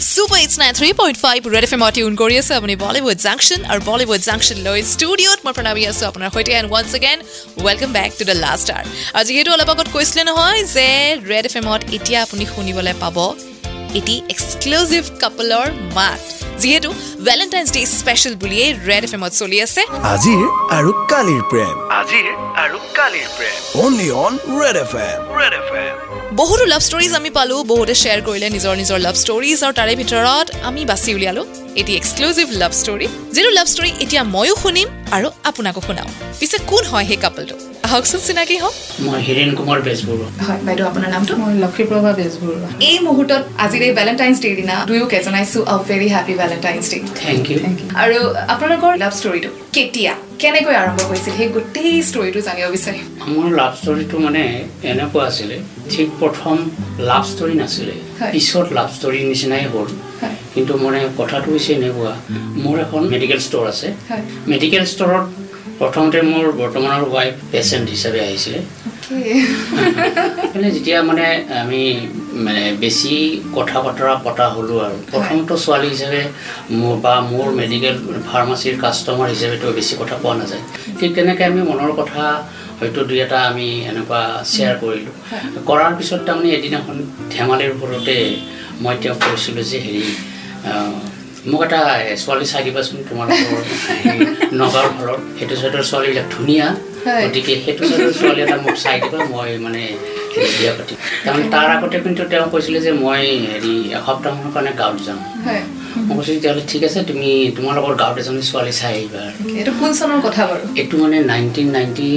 Super it's nine three point five Red FM এমত tune কৰি আছে আপুনি বলিউড জাংচন আৰু বলিউড জাংচন লৈ ষ্টুডিঅ'ত মই প্ৰণামী আছোঁ আপোনাৰ সৈতে and once again welcome back to the last hour আৰু যিহেতু অলপ আগত কৈছিলে নহয় যে ৰেড এফ এমত এতিয়া আপুনি শুনিবলৈ পাব এটি এক্সক্লুজিভ কাপলৰ মাত যিহেতু ভেলেণ্টাইন্স ডে স্পেচিয়েল বুলিয়ে ৰেড এফ এমত চলি আছে। আজিৰ আৰু কালিৰ প্ৰেম। আজিৰ আৰু কালিৰ প্ৰেম। Only on Red F M Red F M বহুতো লাভ ষ্টৰিজ আমি পালোঁ বহুতে শ্বেয়াৰ কৰিলে নিজৰ নিজৰ লাভ ষ্টৰিজ আৰু তাৰে ভিতৰত আমি বাছি উলিয়ালোঁ। এটি এক্সক্লুজিভ লাভ ষ্টৰি যিটো লাভ ষ্টৰি এতিয়া ময়ো শুনিম আৰু আপোনাকো শুনাওঁ পিছে কোন হয় সেই কাপলটো আহকচোন চিনাকি হওক। মই হিৰেণ কুমাৰ বেজবৰুৱা। হয় বাইদেউ আপোনাৰ নামটো? মই লক্ষীপ্ৰভা বেজবৰুৱা। এই মুহূৰ্তত আজিৰ এই ভেলেণ্টাইন্স ডেৰ দিনা দুয়োকে জনাইছো a very happy Valentine's day thank you thank you আৰু আপোনালোকৰ লাভ ষ্টৰিটো কেতিয়া কেনেকৈ আৰম্ভ হৈছিল সেই গোটেই ষ্টৰিটো জানিব বিচাৰিম। মোৰ লাভ ষ্টৰিটো মানে এনেকুৱা আছিলে ঠিক প্ৰথম লাভ ষ্টৰি নাছিলে। পিছত লাভ ষ্টৰিৰ নিচিনাই হ'ল। কিন্তু মানে কথাটো হৈছে এনেকুৱা। মোৰ এখন মেডিকেল ষ্ট'ৰ আছে। মেডিকেল ষ্ট'ৰত প্ৰথমতে মোৰ বৰ্তমানৰ ৱাইফ পেচেণ্ট হিচাপে আহিছিলে। মানে যেতিয়া মানে আমি মানে বেছি কথা বতৰা পতা হ'লোঁ আৰু। প্ৰথমটো ছোৱালী হিচাপে মোৰ বা মোৰ মেডিকেল ফাৰ্মাচীৰ কাষ্টমাৰ হিচাপেতো বেছি কথা কোৱা নাযায়। ঠিক তেনেকৈ আমি মনৰ কথা হয়তো দুই এটা আমি এনেকুৱা শ্বেয়াৰ কৰিলোঁ। কৰাৰ পিছত তাৰমানে এদিনাখন ধেমালিৰ ওপৰতে মই তেওঁক কৈছিলোঁ যে হেৰি মোক এটা ছোৱালী চাই দিবাচোন তোমালোকৰ নগাঁৱৰ ঘৰত সেইটো চাইডৰ ছোৱালীবিলাক ধুনীয়া। গতিকে সেইটো চাইডৰ ছোৱালী এটা মোক চাই দিবা মই মানে হেৰি বিয়া পাতিম। তাৰমানে তাৰ আগতে কিন্তু তেওঁ কৈছিলে যে মই হেৰি এসপ্তাহমানৰ কাৰণে গাঁৱত যাম। মই কৈছোঁ তেতিয়াহ'লে ঠিক আছে তুমি তোমালোকৰ গাঁৱত এজনী ছোৱালী চাই আহিবা। এইটো কোন চনৰ কথা বাৰু? এইটো মানে nineteen ninety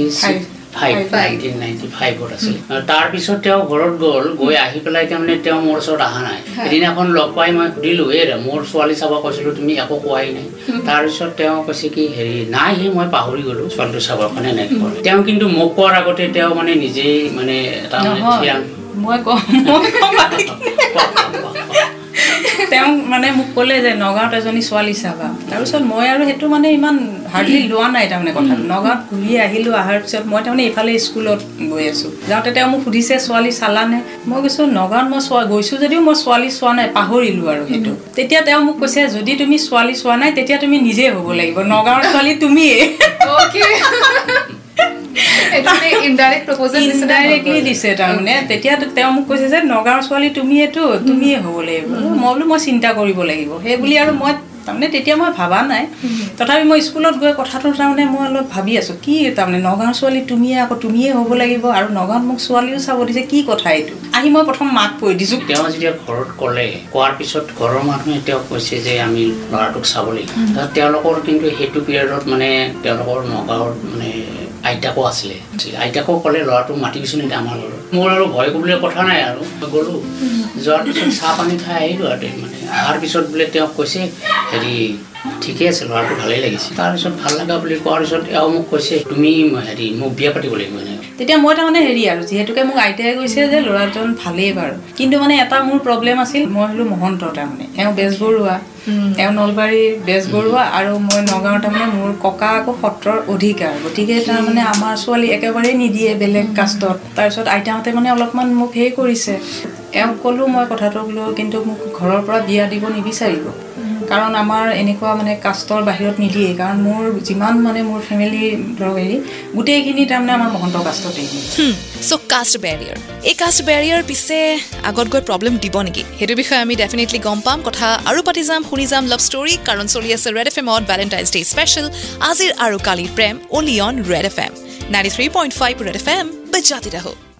five Five. Nineteen ninety ফাইভত আছিলে। তাৰপিছত তেওঁ ঘৰত গ'ল গৈ আহি পেলাই তাৰমানে তেওঁ মোৰ ওচৰত অহা নাই। এদিনাখন লগ পাই মই সুধিলোঁ এই মোৰ ছোৱালী চাব কৈছিলোঁ তুমি একো কোৱাই নাই। তাৰপিছত তেওঁ কৈছে কি হেৰি নাই সি মই পাহৰি গ'লোঁ ছোৱালীটো চাবৰ কাৰণে এনেকৈ ক'লে তেওঁ কিন্তু মোক কোৱাৰ আগতে তেওঁ মানে নিজেই মানে এটা মানে মই কম মই কম মানে মোক ক'লে যে নগাঁৱত এজনী ছোৱালী চাবা। তাৰপিছত মই আৰু সেইটো মানে ইমান হাৰ্ডলি লোৱা নাই তাৰমানে কথাটো। নগাঁৱত ঘূৰি আহিলোঁ অহাৰ পিছত মই তাৰমানে এইফালে স্কুলত গৈ আছোঁ। যাওঁতে তেওঁ মোক সুধিছে ছোৱালী চালানে? মই কৈছোঁ নগাঁৱত মই চোৱা গৈছোঁ যদিও মই ছোৱালী চোৱা নাই পাহৰিলোঁ আৰু সেইটো। তেতিয়া তেওঁ মোক কৈছে যদি তুমি ছোৱালী চোৱা নাই তেতিয়া তুমি নিজে হ'ব লাগিব। নগাঁৱৰ ছোৱালী তুমিয়ে। ইনডাইৰেক্ট প্ৰপ'জেল ইনডাইৰেক্টলি দিছে তাৰমানে। তেতিয়া তেওঁ মোক কৈছে যে নগাঁৱৰ ছোৱালী তুমিয়েতো তুমিয়ে হ'ব লাগিব। মই বোলো মই চিন্তা কৰিব লাগিব। সেই বুলি আৰু মই তাৰমানে তেতিয়া মই ভবা নাই। তথাপি মই স্কুলত গৈ কথাটো তাৰমানে মই অলপ ভাবি আছোঁ কি তাৰমানে নগাঁৱৰ ছোৱালী তুমিয়ে আকৌ তুমিয়ে হ'ব লাগিব আৰু নগাঁৱত মোক ছোৱালীও চাব দিছে কি কথা এইটো? আহি মই প্ৰথম মাক কৈ দিছোঁ। তেওঁ যেতিয়া ঘৰত ক'লে কোৱাৰ পিছত ঘৰৰ মানুহে তেওঁক কৈছে যে আমি ল'ৰাটোক চাব লাগিব। তেওঁলোকৰ কিন্তু সেইটো পিৰিয়ডত মানে তেওঁলোকৰ নগাঁৱৰ মানে আইতাকো আছিলে আইতাকো ক'লে ল'ৰাটোক মাতিবিচোন এতিয়া আমাৰ ঘৰত মোৰ আৰু ভয় কৰিবলৈ কথা নাই আৰু। গ'লোঁ। যোৱাৰ পিছত চাহ পানী খাই আহিলোঁ আৰু মানে। অহাৰ পিছত বোলে তেওঁক কৈছে হেৰি ঠিকে আছে ল'ৰাটো ভালেই লাগিছে। তাৰপিছত ভাল লগা বুলি কোৱাৰ পিছত এওঁ মোক কৈছে তুমি হেৰি মোক বিয়া পাতিব লাগিব এনেকৈ তেতিয়া মই তাৰমানে হেৰি আৰু যিহেতুকে মোক আইতাই কৈছে যে ল'ৰাজন ভালেই বাৰু। কিন্তু মানে এটা মোৰ প্ৰব্লেম আছিল মই হ'লো মহন্ত তাৰমানে। এওঁ বেজবৰুৱা এওঁ নলবাৰীৰ বেজবৰুৱা আৰু মই নগাঁৱৰ তাৰমানে মোৰ ককা আকৌ সত্ৰৰ অধিকাৰ। গতিকে তাৰমানে আমাৰ ছোৱালী একেবাৰেই নিদিয়ে বেলেগ কাষ্টত। তাৰপিছত আইতাহঁতে মানে অলপমান মোক হেৰি কৰিছে। এওঁক ক'লোঁ মই কথাটো বোলো কিন্তু মোক ঘৰৰ পৰা বিয়া দিব নিবিচাৰিব। কাৰণ আমাৰ এনেকুৱা মানে কাষ্টৰ বাহিৰত নিদিয়ে। কাৰণ মোৰ যিমান মানে মোৰ ফেমিলি ধৰক হেৰি গোটেইখিনি তাৰমানে আমাৰ মহন্ত কাষ্টতেই চ' কাষ্ট বেৰিয়াৰ এই কাষ্ট বেৰিয়াৰ পিছে আগত গৈ প্ৰব্লেম দিব নেকি? সেইটো বিষয়ে আমি ডেফিনেটলি গম পাম। কথা আৰু পাতি যাম শুনি যাম লাভ ষ্টৰী কাৰণ চলি আছে ৰেড এফ এমত ভেলেণ্টাইন্স ডে স্পেচিয়েল আজিৰ আৰু কালিৰ প্ৰেম only on Red F M ninety three point five Red F M বজাতি ৰাহো